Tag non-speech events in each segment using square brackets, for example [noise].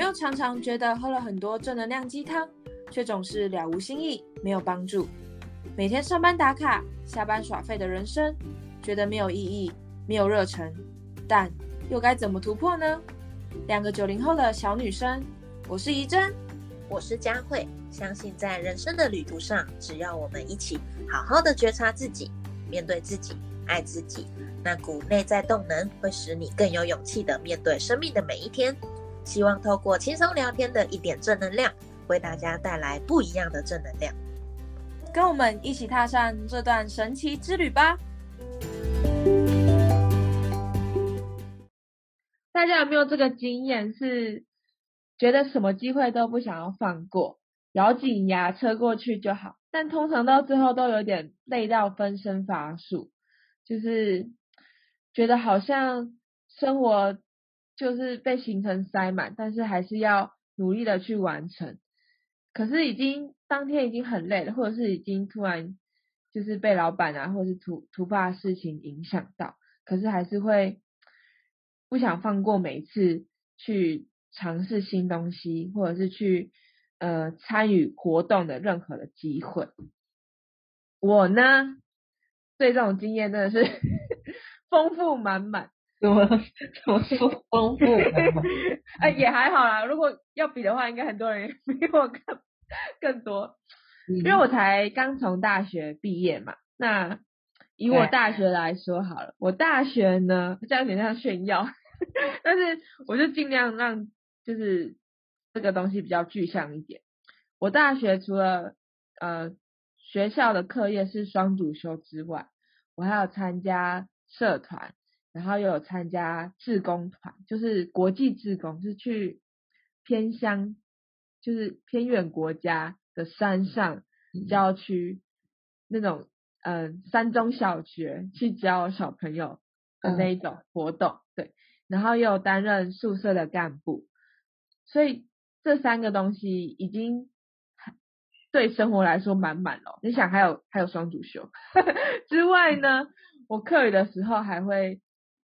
没有常常觉得喝了很多正能量鸡汤，却总是了无新意，没有帮助？每天上班打卡，下班耍废的人生，觉得没有意义，没有热忱，但又该怎么突破呢？两个九零后的小女生，我是怡珍，我是佳慧。相信在人生的旅途上，只要我们一起好好的觉察自己，面对自己，爱自己，那股内在动能会使你更有勇气的面对生命的每一天。希望透过轻松聊天的一点正能量，为大家带来不一样的正能量。跟我们一起踏上这段神奇之旅吧！大家有没有这个经验？是觉得什么机会都不想要放过，咬紧牙撑过去就好，但通常到最后都有点累到分身乏术，就是觉得好像生活就是被行程塞满，但是还是要努力的去完成。可是已经当天已经很累了，或者是已经突然就是被老板啊，或者是突突发事情影响到，可是还是会不想放过每一次去尝试新东西，或者是去呃参与活动的任何的机会。我呢，对这种经验真的是 [laughs] 丰富满满。怎么怎么说丰富？[laughs] 哎，也还好啦。如果要比的话，应该很多人比我更更多。因为我才刚从大学毕业嘛。那以我大学来说好了，我大学呢这样有点像炫耀，[laughs] 但是我就尽量让就是这个东西比较具象一点。我大学除了呃学校的课业是双主修之外，我还有参加社团。然后又有参加志工团，就是国际志工，是去偏乡，就是偏远国家的山上郊区那种，嗯，山中小学去教小朋友的那一种活动，对。然后又担任宿舍的干部，所以这三个东西已经对生活来说满满了。你想还有还有双主修 [laughs] 之外呢，我课余的时候还会。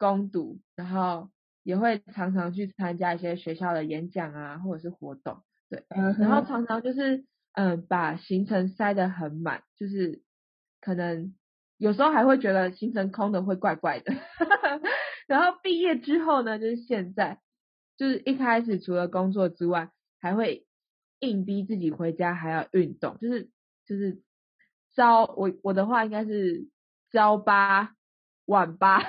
攻读，然后也会常常去参加一些学校的演讲啊，或者是活动，对，然后常常就是嗯，把行程塞得很满，就是可能有时候还会觉得行程空的会怪怪的。[laughs] 然后毕业之后呢，就是现在，就是一开始除了工作之外，还会硬逼自己回家还要运动，就是就是招我我的话应该是招八。晚八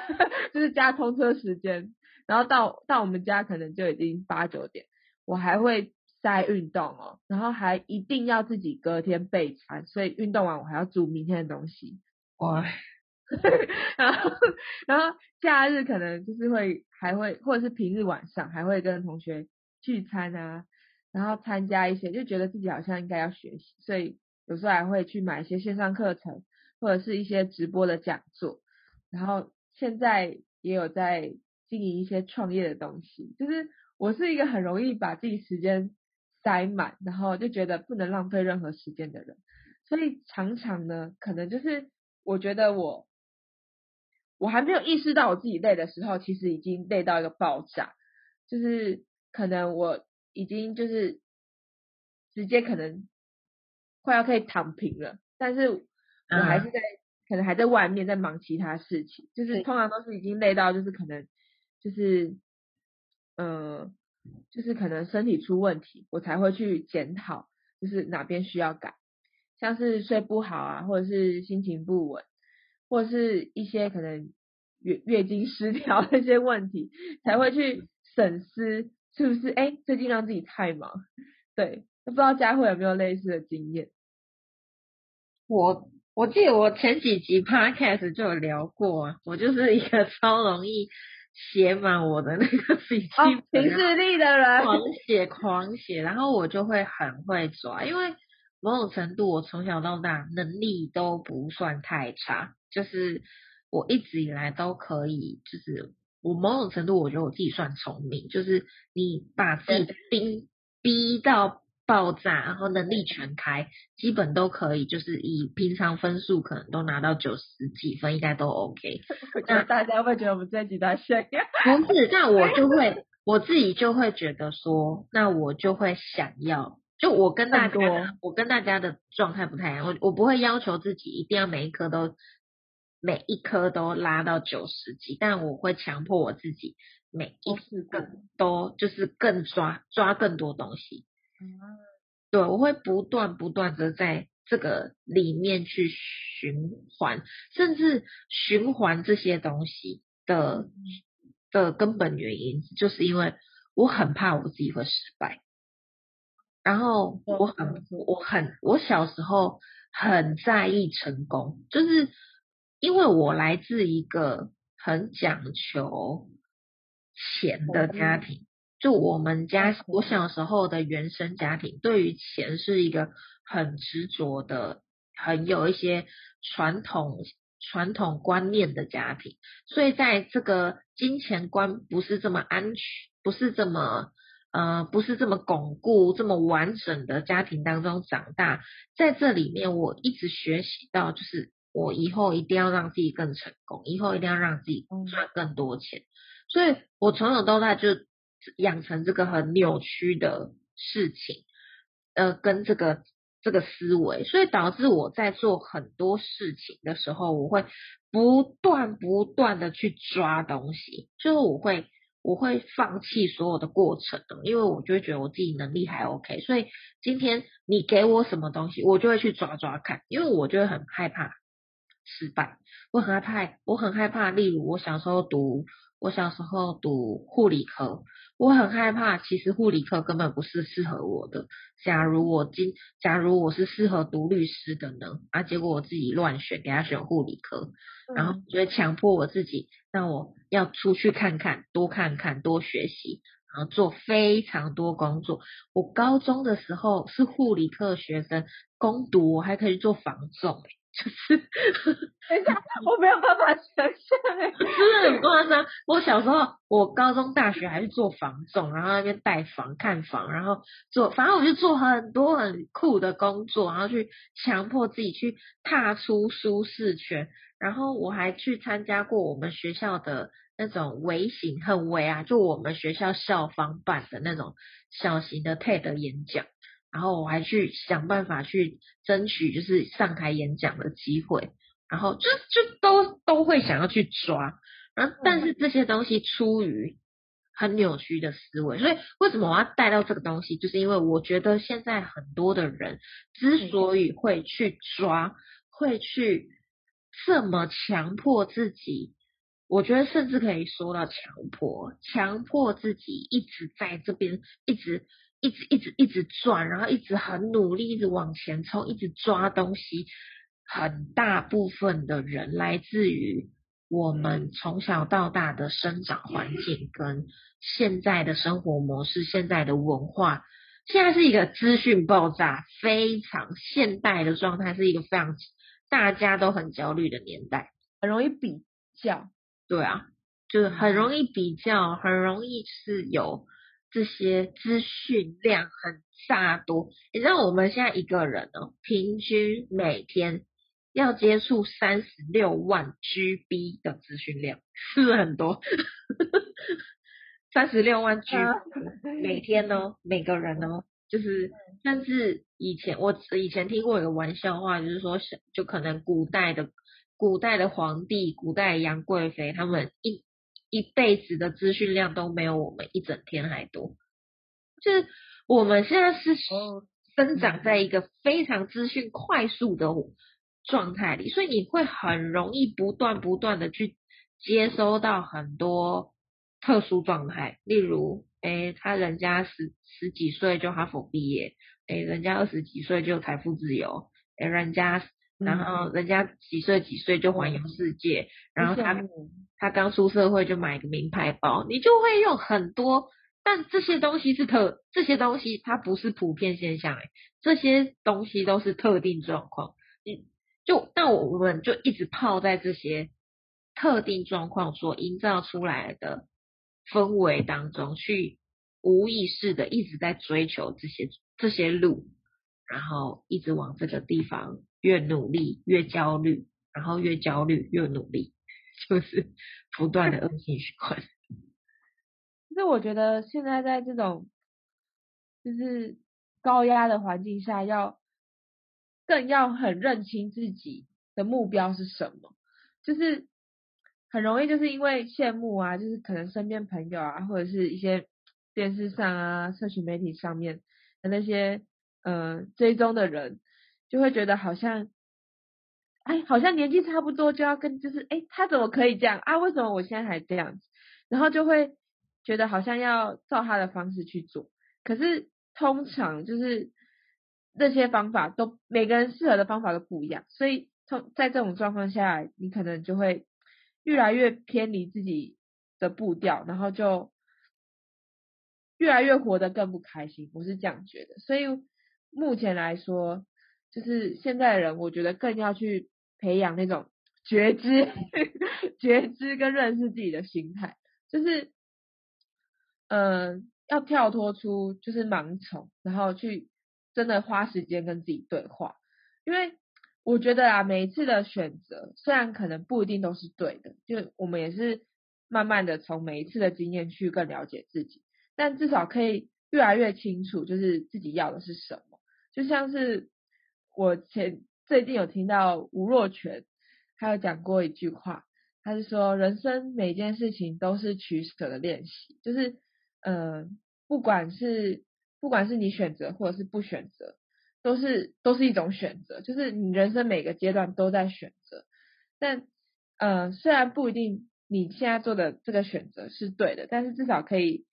就是加通车时间，然后到到我们家可能就已经八九点，我还会塞运动哦，然后还一定要自己隔天备餐，所以运动完我还要煮明天的东西。哇，[laughs] 然后然后假日可能就是会还会或者是平日晚上还会跟同学聚餐啊，然后参加一些就觉得自己好像应该要学习，所以有时候还会去买一些线上课程或者是一些直播的讲座。然后现在也有在经营一些创业的东西，就是我是一个很容易把自己时间塞满，然后就觉得不能浪费任何时间的人，所以常常呢，可能就是我觉得我我还没有意识到我自己累的时候，其实已经累到一个爆炸，就是可能我已经就是直接可能快要可以躺平了，但是我还是在。可能还在外面在忙其他事情，就是通常都是已经累到，就是可能就是，嗯，就是可能身体出问题，我才会去检讨，就是哪边需要改，像是睡不好啊，或者是心情不稳，或者是一些可能月月经失调那些问题，才会去审思是不是哎最近让自己太忙，[laughs] 对，不知道佳慧有没有类似的经验？我。我记得我前几集 podcast 就有聊过，我就是一个 [laughs] 超容易写满我的那个笔记本、平视力的人，狂写狂写，然后我就会很会抓，因为某种程度我从小到大能力都不算太差，就是我一直以来都可以，就是我某种程度我觉得我自己算聪明，就是你把自己逼逼到。爆炸，然后能力全开，基本都可以，就是以平常分数可能都拿到九十几分，应该都 OK。那大家会觉得我们这几大炫耀？不是，那我就会我自己就会觉得说，那我就会想要，就我跟大家，我跟大家的状态不太一样，我我不会要求自己一定要每一科都每一科都拉到九十几，但我会强迫我自己每一次更都就是更抓抓更多东西。嗯，对，我会不断不断的在这个里面去循环，甚至循环这些东西的。的根本原因就是因为我很怕我自己会失败，然后我很我很我小时候很在意成功，就是因为我来自一个很讲求钱的家庭，就我们家我小时候的原生家庭对于钱是一个很执着的，很有一些传统。传统观念的家庭，所以在这个金钱观不是这么安全，不是这么呃，不是这么巩固、这么完整的家庭当中长大，在这里面我一直学习到，就是我以后一定要让自己更成功，以后一定要让自己赚更多钱，所以我从小到大就养成这个很扭曲的事情，呃，跟这个。这个思维，所以导致我在做很多事情的时候，我会不断不断的去抓东西，就是我会我会放弃所有的过程，因为我就会觉得我自己能力还 OK，所以今天你给我什么东西，我就会去抓抓看，因为我就会很害怕失败，我很害怕，我很害怕，例如我小时候读。我小时候读护理科，我很害怕，其实护理科根本不是适合我的。假如我今，假如我是适合读律师的呢？啊，结果我自己乱选，给他选护理科，然后就会强迫我自己，那我要出去看看，多看看，多学习，然后做非常多工作。我高中的时候是护理科学生，攻读我还可以做防重。就是，[laughs] 等一下，我没有办法想象，哎，真的很夸张。我小时候，我高中、大学还是做房总，然后那边带房、看房，然后做，反正我就做很多很酷的工作，然后去强迫自己去踏出舒适圈。然后我还去参加过我们学校的那种微型、很微啊，就我们学校校方办的那种小型的 TED 演讲。然后我还去想办法去争取，就是上台演讲的机会，然后就就都都会想要去抓，然后但是这些东西出于很扭曲的思维，所以为什么我要带到这个东西，就是因为我觉得现在很多的人之所以会去抓，会去这么强迫自己，我觉得甚至可以说到强迫，强迫自己一直在这边一直。一直一直一直转，然后一直很努力，一直往前冲，一直抓东西。很大部分的人来自于我们从小到大的生长环境跟现在的生活模式，现在的文化，现在是一个资讯爆炸，非常现代的状态，是一个非常大家都很焦虑的年代，很容易比较。对啊，就是很容易比较，很容易是有。这些资讯量很大多，你知道我们现在一个人哦，平均每天要接触三十六万 GB 的资讯量，是不是很多？三十六万 G 每天哦，每个人呢，就是甚至以前我以前听过一个玩笑话，就是说，就可能古代的古代的皇帝、古代杨贵妃他们一。一辈子的资讯量都没有我们一整天还多，就是我们现在是生长在一个非常资讯快速的状态里，所以你会很容易不断不断的去接收到很多特殊状态，例如，哎，他人家十十几岁就哈佛毕业，哎，人家二十几岁就财富自由，哎，人家。然后人家几岁几岁就环游世界，然后他他刚出社会就买个名牌包，你就会用很多，但这些东西是特这些东西它不是普遍现象哎，这些东西都是特定状况，你就那我们就一直泡在这些特定状况所营造出来的氛围当中去，无意识的一直在追求这些这些路，然后一直往这个地方。越努力越焦虑，然后越焦虑越努力，[laughs] 就是不断的恶性循环。[laughs] 就是我觉得现在在这种就是高压的环境下，要更要很认清自己的目标是什么，就是很容易就是因为羡慕啊，就是可能身边朋友啊，或者是一些电视上啊、社群媒体上面的那些呃追踪的人，就会觉得好像。哎，好像年纪差不多就要跟，就是哎，他怎么可以这样啊？为什么我现在还这样子？然后就会觉得好像要照他的方式去做。可是通常就是那些方法都每个人适合的方法都不一样，所以从在这种状况下，你可能就会越来越偏离自己的步调，然后就越来越活得更不开心。我是这样觉得。所以目前来说，就是现在的人，我觉得更要去。培养那种觉知、[laughs] 觉知跟认识自己的心态，就是，嗯，要跳脱出就是盲从，然后去真的花时间跟自己对话。因为我觉得啊，每一次的选择虽然可能不一定都是对的，就我们也是慢慢的从每一次的经验去更了解自己，但至少可以越来越清楚，就是自己要的是什么。就像是我前。最近有听到吴若权，他有讲过一句话，他是说人生每件事情都是取舍的练习，就是，嗯，不管是不管是你选择或者是不选择，都是都是一种选择，就是你人生每个阶段都在选择，但，呃，虽然不一定你现在做的这个选择是对的，但是至少可以，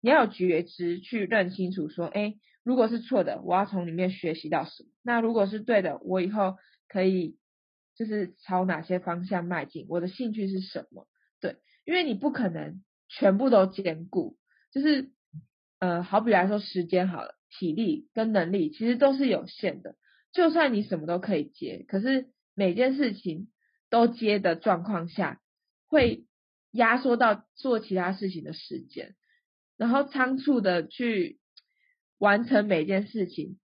你要有觉知去认清楚说，哎。如果是错的，我要从里面学习到什么？那如果是对的，我以后可以就是朝哪些方向迈进？我的兴趣是什么？对，因为你不可能全部都兼顾，就是呃，好比来说时间好了，体力跟能力其实都是有限的。就算你什么都可以接，可是每件事情都接的状况下，会压缩到做其他事情的时间，然后仓促的去。完成每件事情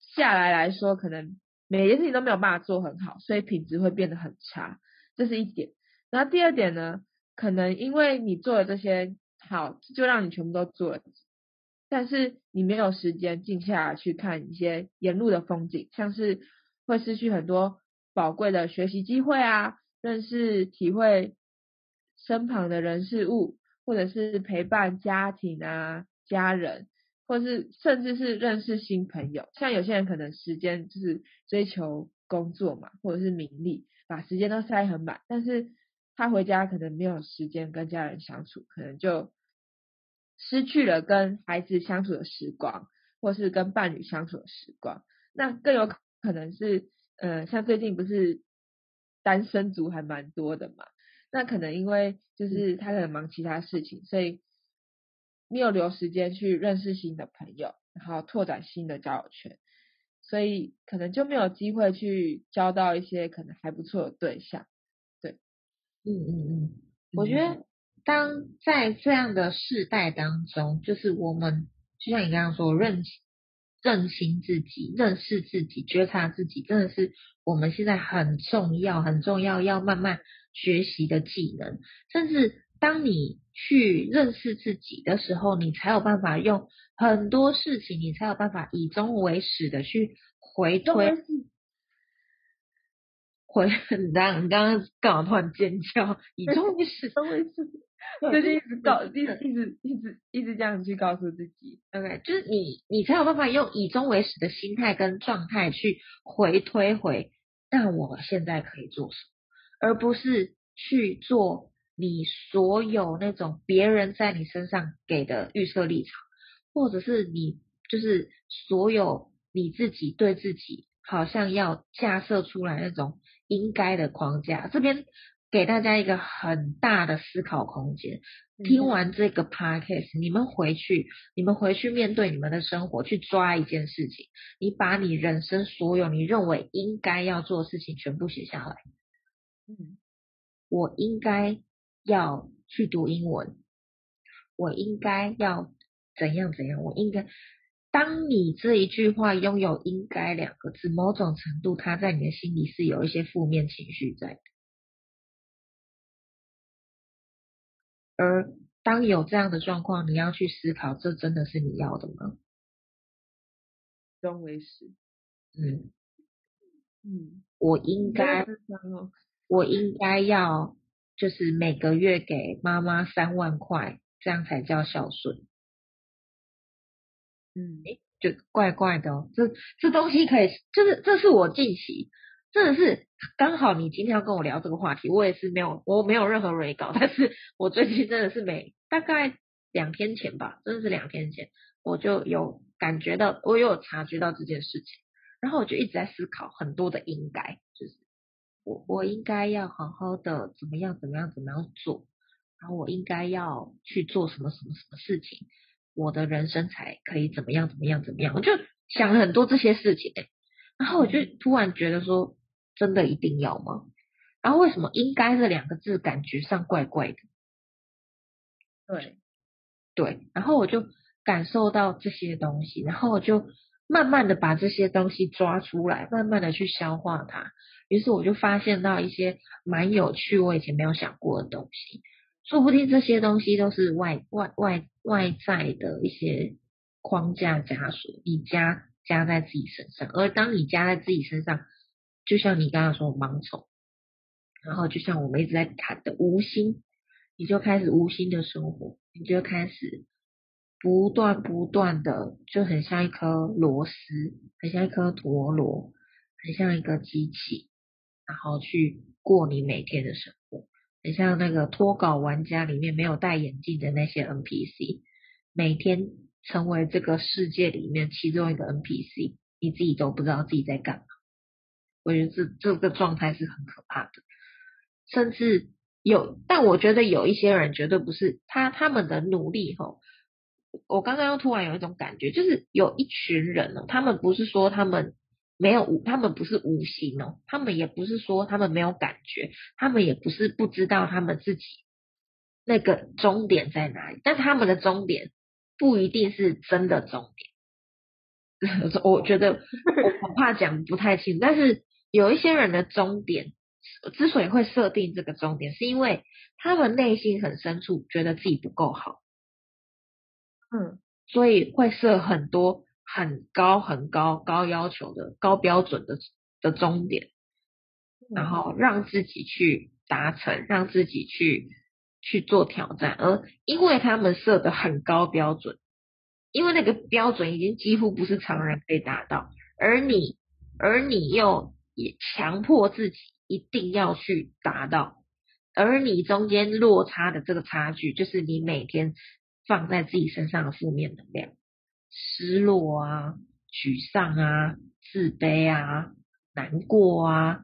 下来来说，可能每件事情都没有办法做很好，所以品质会变得很差，这是一点。然后第二点呢，可能因为你做了这些好，就让你全部都做了，但是你没有时间静下来去看一些沿路的风景，像是会失去很多宝贵的学习机会啊，认识体会身旁的人事物，或者是陪伴家庭啊家人。或是甚至是认识新朋友，像有些人可能时间就是追求工作嘛，或者是名利，把时间都塞很满，但是他回家可能没有时间跟家人相处，可能就失去了跟孩子相处的时光，或是跟伴侣相处的时光。那更有可能是，呃，像最近不是单身族还蛮多的嘛，那可能因为就是他可能忙其他事情，所以。没有留时间去认识新的朋友，然后拓展新的交友圈，所以可能就没有机会去交到一些可能还不错的对象。对，嗯嗯嗯，我觉得当在这样的世代当中，就是我们就像你刚刚说，认认清自己、认识自己、觉察自己，真的是我们现在很重要、很重要要慢慢学习的技能，甚至。当你去认识自己的时候，你才有办法用很多事情，你才有办法以终为始的去回推。回，[laughs] 你刚你刚刚干嘛突然尖叫？以终为始，终为始，就是一直告，一直一直一直一直这样去告诉自己。OK，就是你你才有办法用以终为始的心态跟状态去回推回，那我现在可以做什么，而不是去做。你所有那种别人在你身上给的预设立场，或者是你就是所有你自己对自己好像要架设出来那种应该的框架，这边给大家一个很大的思考空间。听完这个 podcast，你们回去，你们回去面对你们的生活，去抓一件事情，你把你人生所有你认为应该要做的事情全部写下来。嗯，我应该。要去读英文，我应该要怎样怎样？我应该，当你这一句话拥有“应该”两个字，某种程度，它在你的心里是有一些负面情绪在的。而当有这样的状况，你要去思考，这真的是你要的吗？终为始。嗯嗯，我应该，哦我应该要，就是每个月给妈妈三万块，这样才叫孝顺。嗯，就怪怪的哦。这这东西可以，就是这是我近期真的是刚好你今天要跟我聊这个话题，我也是没有我没有任何 re 稿，[laughs] 但是我最近真的是每大概两天前吧，真的是两天前，我就有感觉到，我有察觉到这件事情，然后我就一直在思考很多的应该，就是我我应该要好好的怎么样怎么样怎么样做，然后我应该要去做什么什么什么事情。我的人生才可以怎么样怎么样怎么样，我就想了很多这些事情哎、然后我就突然觉得说，真的一定要吗？然后为什么“应该”这两个字感觉上怪怪的？对，对，然后我就感受到这些东西，然后我就慢慢的把这些东西抓出来，慢慢的去消化它。于是我就发现到一些蛮有趣，我以前没有想过的东西。说不定这些东西都是外外外外在的一些框架枷锁，你加加在自己身上，而当你加在自己身上，就像你刚刚说的盲从，然后就像我们一直在谈的无心，你就开始无心的生活，你就开始不断不断的，就很像一颗螺丝，很像一颗陀螺，很像一个机器，然后去过你每天的生活。很像那个脱稿玩家里面没有戴眼镜的那些 NPC，每天成为这个世界里面其中一个 NPC，你自己都不知道自己在干嘛。我觉得这这个状态是很可怕的，甚至有，但我觉得有一些人绝对不是他他们的努力吼。我刚刚又突然有一种感觉，就是有一群人呢，他们不是说他们。没有无，他们不是无心哦，他们也不是说他们没有感觉，他们也不是不知道他们自己那个终点在哪里，但他们的终点不一定是真的终点。[laughs] 我觉得我恐怕讲不太清，但是有一些人的终点之所以会设定这个终点，是因为他们内心很深处觉得自己不够好，嗯，所以会设很多。很高很高高要求的高标准的的终点，然后让自己去达成，让自己去去做挑战，而因为他们设的很高标准，因为那个标准已经几乎不是常人可以达到，而你而你又也强迫自己一定要去达到，而你中间落差的这个差距，就是你每天放在自己身上的负面能量。失落啊，沮丧啊，自卑啊，难过啊，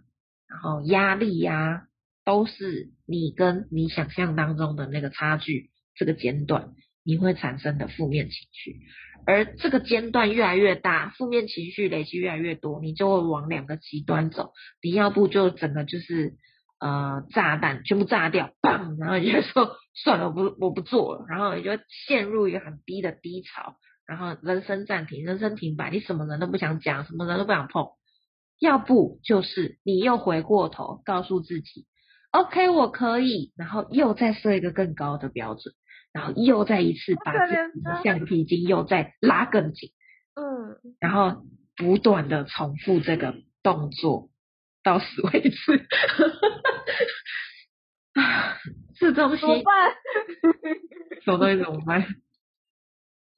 然后压力呀、啊，都是你跟你想象当中的那个差距，这个间断你会产生的负面情绪。而这个间断越来越大，负面情绪累积越来越多，你就会往两个极端走。你要不就整个就是呃炸弹全部炸掉，然后你就说 [laughs] 算了，我不我不做了，然后你就陷入一个很低的低潮。然后人生暂停，人生停摆，你什么人都不想讲，什么人都不想碰。要不就是你又回过头告诉自己，OK，我可以，然后又再设一个更高的标准，然后又再一次把自己的橡皮筋又再拉更紧，嗯，然后不断的重复这个动作到死为止。[laughs] 啊，这东西怎么办？[laughs] 什么东西怎么办？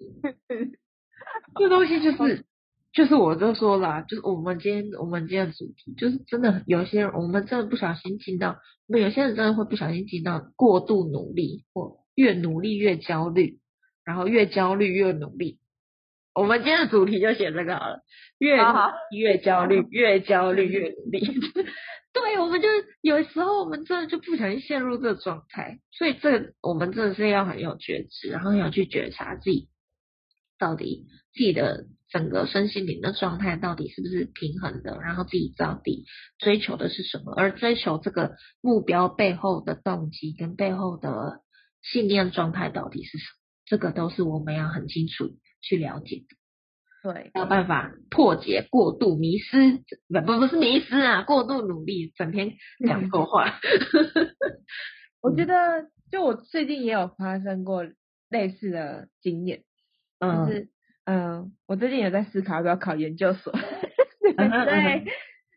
[laughs] 这东西就是，就是我就说了，就是我们今天我们今天的主题，就是真的有些人，我们真的不小心进到，我们有些人真的会不小心进到过度努力，或越努力越焦虑，然后越焦虑越努力。我们今天的主题就写这个好了，越越焦虑，越焦虑越努力。[laughs] 对，我们就是有时候我们真的就不小心陷入这个状态，所以这个我们真的是要很有觉知，然后要去觉察自己。到底自己的整个身心灵的状态到底是不是平衡的？然后自己到底追求的是什么？而追求这个目标背后的动机跟背后的信念状态到底是什么？这个都是我们要很清楚去了解的。对，没有办法破解过度迷失，不不不是迷失啊，过度努力，整天讲错话。我觉得就我最近也有发生过类似的经验，就是嗯，我最近也在思考要不要考研究所，[laughs] 对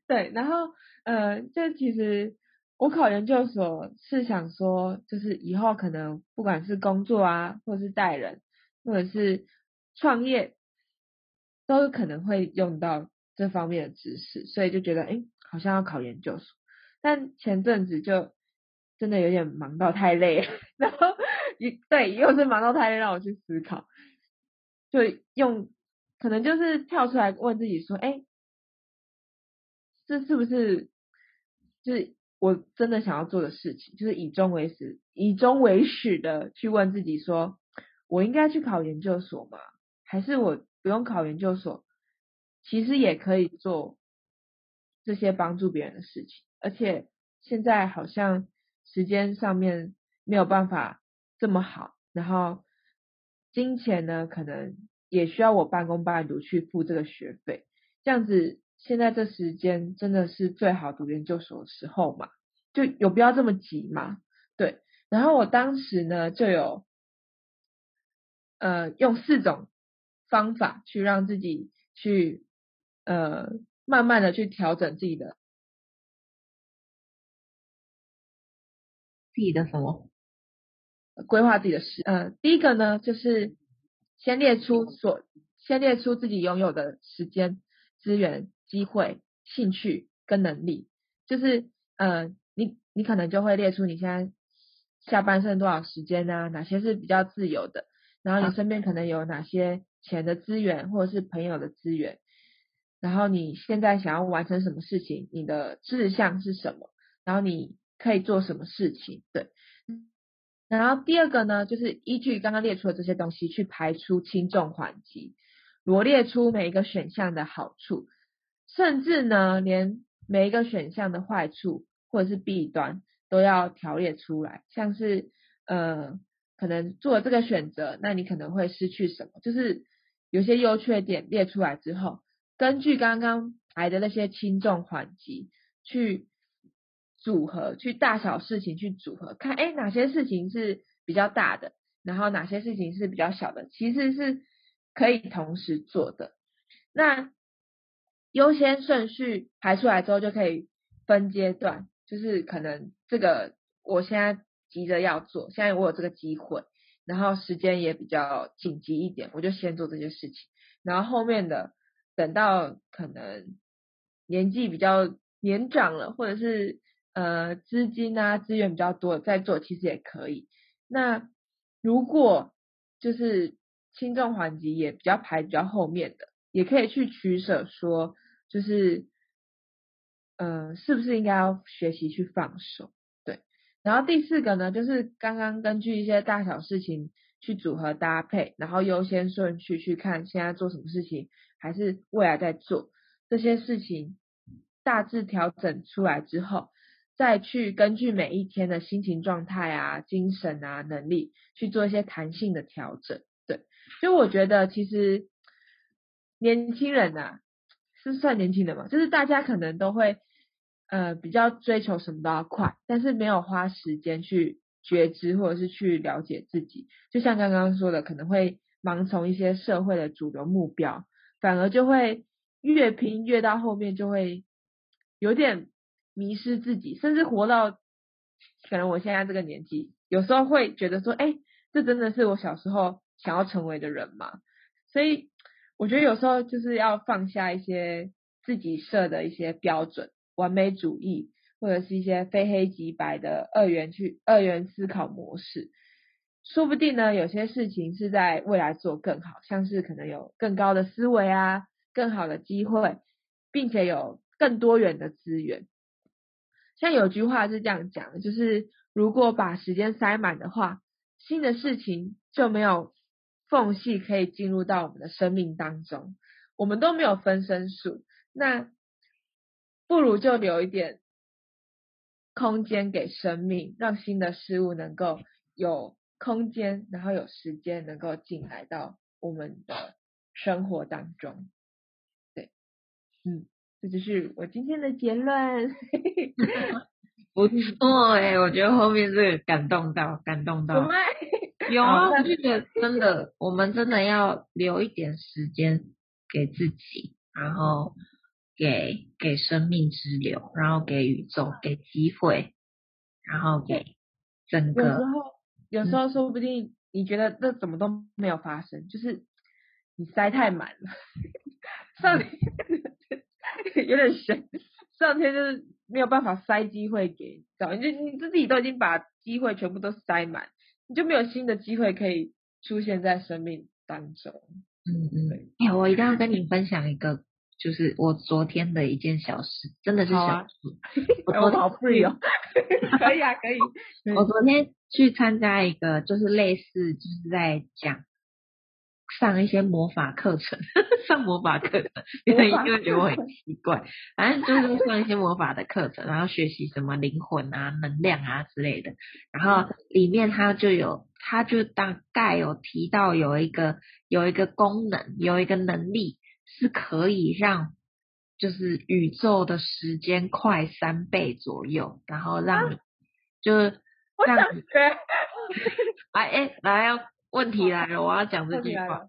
对，然后呃，就其实我考研究所是想说，就是以后可能不管是工作啊，或者是带人，或者是创业，都有可能会用到这方面的知识，所以就觉得哎，好像要考研究所。但前阵子就真的有点忙到太累了，[laughs] 然后一对又是忙到太累，让我去思考，就用可能就是跳出来问自己说，哎，这是不是就是我真的想要做的事情？就是以终为始，以终为始的去问自己说，我应该去考研究所吗？还是我不用考研究所，其实也可以做这些帮助别人的事情？而且现在好像时间上面没有办法这么好，然后金钱呢，可能也需要我半工半读去付这个学费，这样子现在这时间真的是最好读研究所的时候嘛？就有必要这么急吗？对，然后我当时呢就有呃用四种方法去让自己去呃慢慢的去调整自己的。自己的什么规划自己的事？呃，第一个呢，就是先列出所，先列出自己拥有的时间、资源、机会、兴趣跟能力。就是，呃，你你可能就会列出你现在下班剩多少时间啊？哪些是比较自由的？然后你身边可能有哪些钱的资源或者是朋友的资源？然后你现在想要完成什么事情？你的志向是什么？然后你。可以做什么事情？对，然后第二个呢，就是依据刚刚列出的这些东西去排出轻重缓急，罗列出每一个选项的好处，甚至呢，连每一个选项的坏处或者是弊端都要条列出来。像是呃，可能做这个选择，那你可能会失去什么？就是有些优缺点列出来之后，根据刚刚排的那些轻重缓急去。组合去大小事情去组合看，哎，哪些事情是比较大的，然后哪些事情是比较小的，其实是可以同时做的。那优先顺序排出来之后，就可以分阶段，就是可能这个我现在急着要做，现在我有这个机会，然后时间也比较紧急一点，我就先做这些事情。然后后面的等到可能年纪比较年长了，或者是呃，资金啊，资源比较多，在做其实也可以。那如果就是轻重缓急也比较排比较后面的，也可以去取舍，说就是，呃，是不是应该要学习去放手？对。然后第四个呢，就是刚刚根据一些大小事情去组合搭配，然后优先顺序去看现在做什么事情，还是未来在做这些事情，大致调整出来之后。再去根据每一天的心情状态啊、精神啊、能力去做一些弹性的调整，对。所以我觉得其实年轻人呐，是算年轻人嘛，就是大家可能都会呃比较追求什么都要快，但是没有花时间去觉知或者是去了解自己。就像刚刚说的，可能会盲从一些社会的主流目标，反而就会越拼越到后面就会有点。迷失自己，甚至活到可能我现在这个年纪，有时候会觉得说，哎，这真的是我小时候想要成为的人吗？所以我觉得有时候就是要放下一些自己设的一些标准，完美主义，或者是一些非黑即白的二元去二元思考模式，说不定呢，有些事情是在未来做更好，像是可能有更高的思维啊，更好的机会，并且有更多元的资源。像有句话是这样讲的，就是如果把时间塞满的话，新的事情就没有缝隙可以进入到我们的生命当中，我们都没有分身术，那不如就留一点空间给生命，让新的事物能够有空间，然后有时间能够进来到我们的生活当中。对，嗯。这就是我今天的结论。[laughs] 不错哎，我觉得后面这个感动到，感动到。有啊，我就觉得真的，我们真的要留一点时间给自己，然后给给生命之流，然后给宇宙给机会，然后给整个。有时候，有时候说不定你觉得这怎么都没有发生，就是你塞太满了，[laughs] 上天有点悬，上天就是没有办法塞机会给，知道就你自己都已经把机会全部都塞满。你就没有新的机会可以出现在生命当中。嗯嗯，哎，我一定要跟你分享一个，就是我昨天的一件小事，真的是小事。[laughs] 我昨天好 free 哦，可以啊，可以。[laughs] 我昨天去参加一个，就是类似就是在讲。上一些魔法课程，[laughs] 上魔法课程，因为因为觉得我很奇怪，反正就是上一些魔法的课程，然后学习什么灵魂啊、能量啊之类的。然后里面它就有，它就大概有提到有一个有一个功能，有一个能力是可以让就是宇宙的时间快三倍左右，然后让你就是让你 [laughs] 哎哎来。问题来了，我要讲这句话。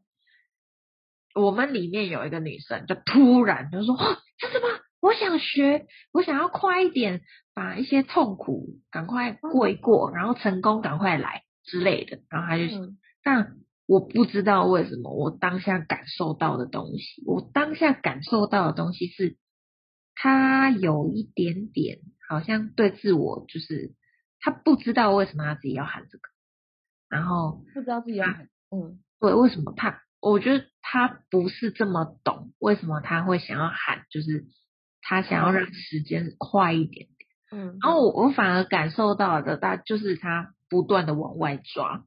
我们里面有一个女生，就突然就说：“真的吗？我想学，我想要快一点，把一些痛苦赶快过一过，然后成功赶快来之类的。”然后她就，但我不知道为什么，我当下感受到的东西，我当下感受到的东西是，她有一点点好像对自我，就是她不知道为什么她自己要喊这个。然后不知道自己要嗯，对，为什么怕？我觉得他不是这么懂为什么他会想要喊，就是他想要让时间快一点点。嗯，然后我我反而感受到的，他就是他不断的往外抓，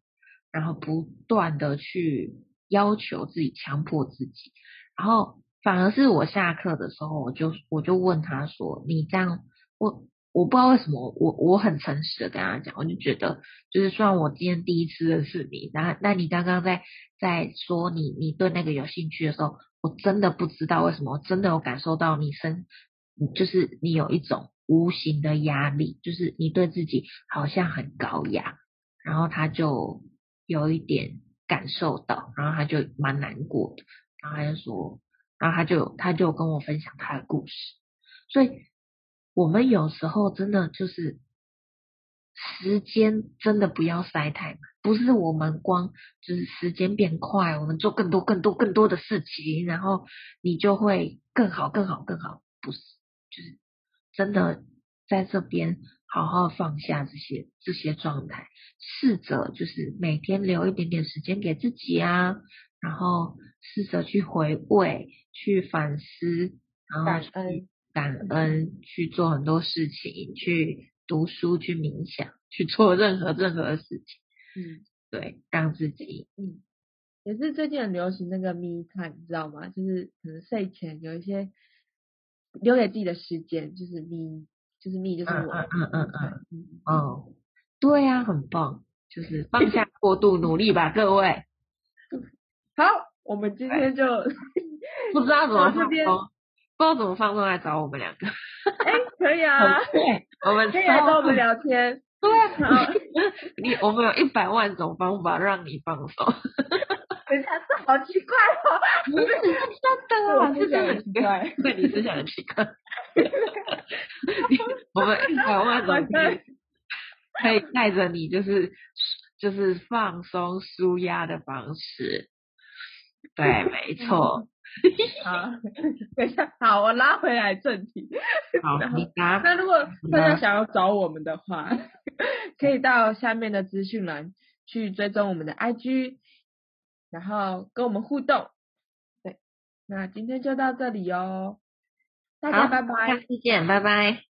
然后不断的去要求自己，强迫自己。然后反而是我下课的时候，我就我就问他说：“你这样我。”我不知道为什么，我我很诚实的跟他讲，我就觉得，就是虽然我今天第一次认识你，那那你刚刚在在说你你对那个有兴趣的时候，我真的不知道为什么，真的有感受到你身，就是你有一种无形的压力，就是你对自己好像很高压，然后他就有一点感受到，然后他就蛮难过的，然后他就说，然后他就他就跟我分享他的故事，所以。我们有时候真的就是时间真的不要塞太满，不是我们光就是时间变快，我们做更多更多更多的事情，然后你就会更好更好更好，不是就是真的在这边好好放下这些这些状态，试着就是每天留一点点时间给自己啊，然后试着去回味、去反思，然后去。感恩去做很多事情，去读书，去冥想，去做任何任何的事情。嗯，对，让自己嗯，也是最近很流行那个 me time，你知道吗？就是可能睡前有一些留给自己的时间，就是 me，就是 me，就是我。嗯嗯嗯嗯嗯。哦，对呀，很棒，就是放下 [laughs] 过度努力吧，各位。[laughs] 好，我们今天就不知道怎么。不知道怎么放松来找我们两个，哎，可以啊，[laughs] 对，我们可以来找我们聊天，对，[laughs] 你我们有一百万种方法让你放松，[laughs] 等一下，这好奇怪哦，不是真的啊，是真的很奇怪，对，你思想很奇怪，我们一百万种可以带着你，就是就是放松舒压的方式，对，没错。[laughs] 好，等一下，好，我拉回来正题。好，你答。那如果大家想要找我们的话，[laughs] 可以到下面的资讯栏去追踪我们的 IG，然后跟我们互动。对，那今天就到这里哦，大家拜拜，下次见，拜拜。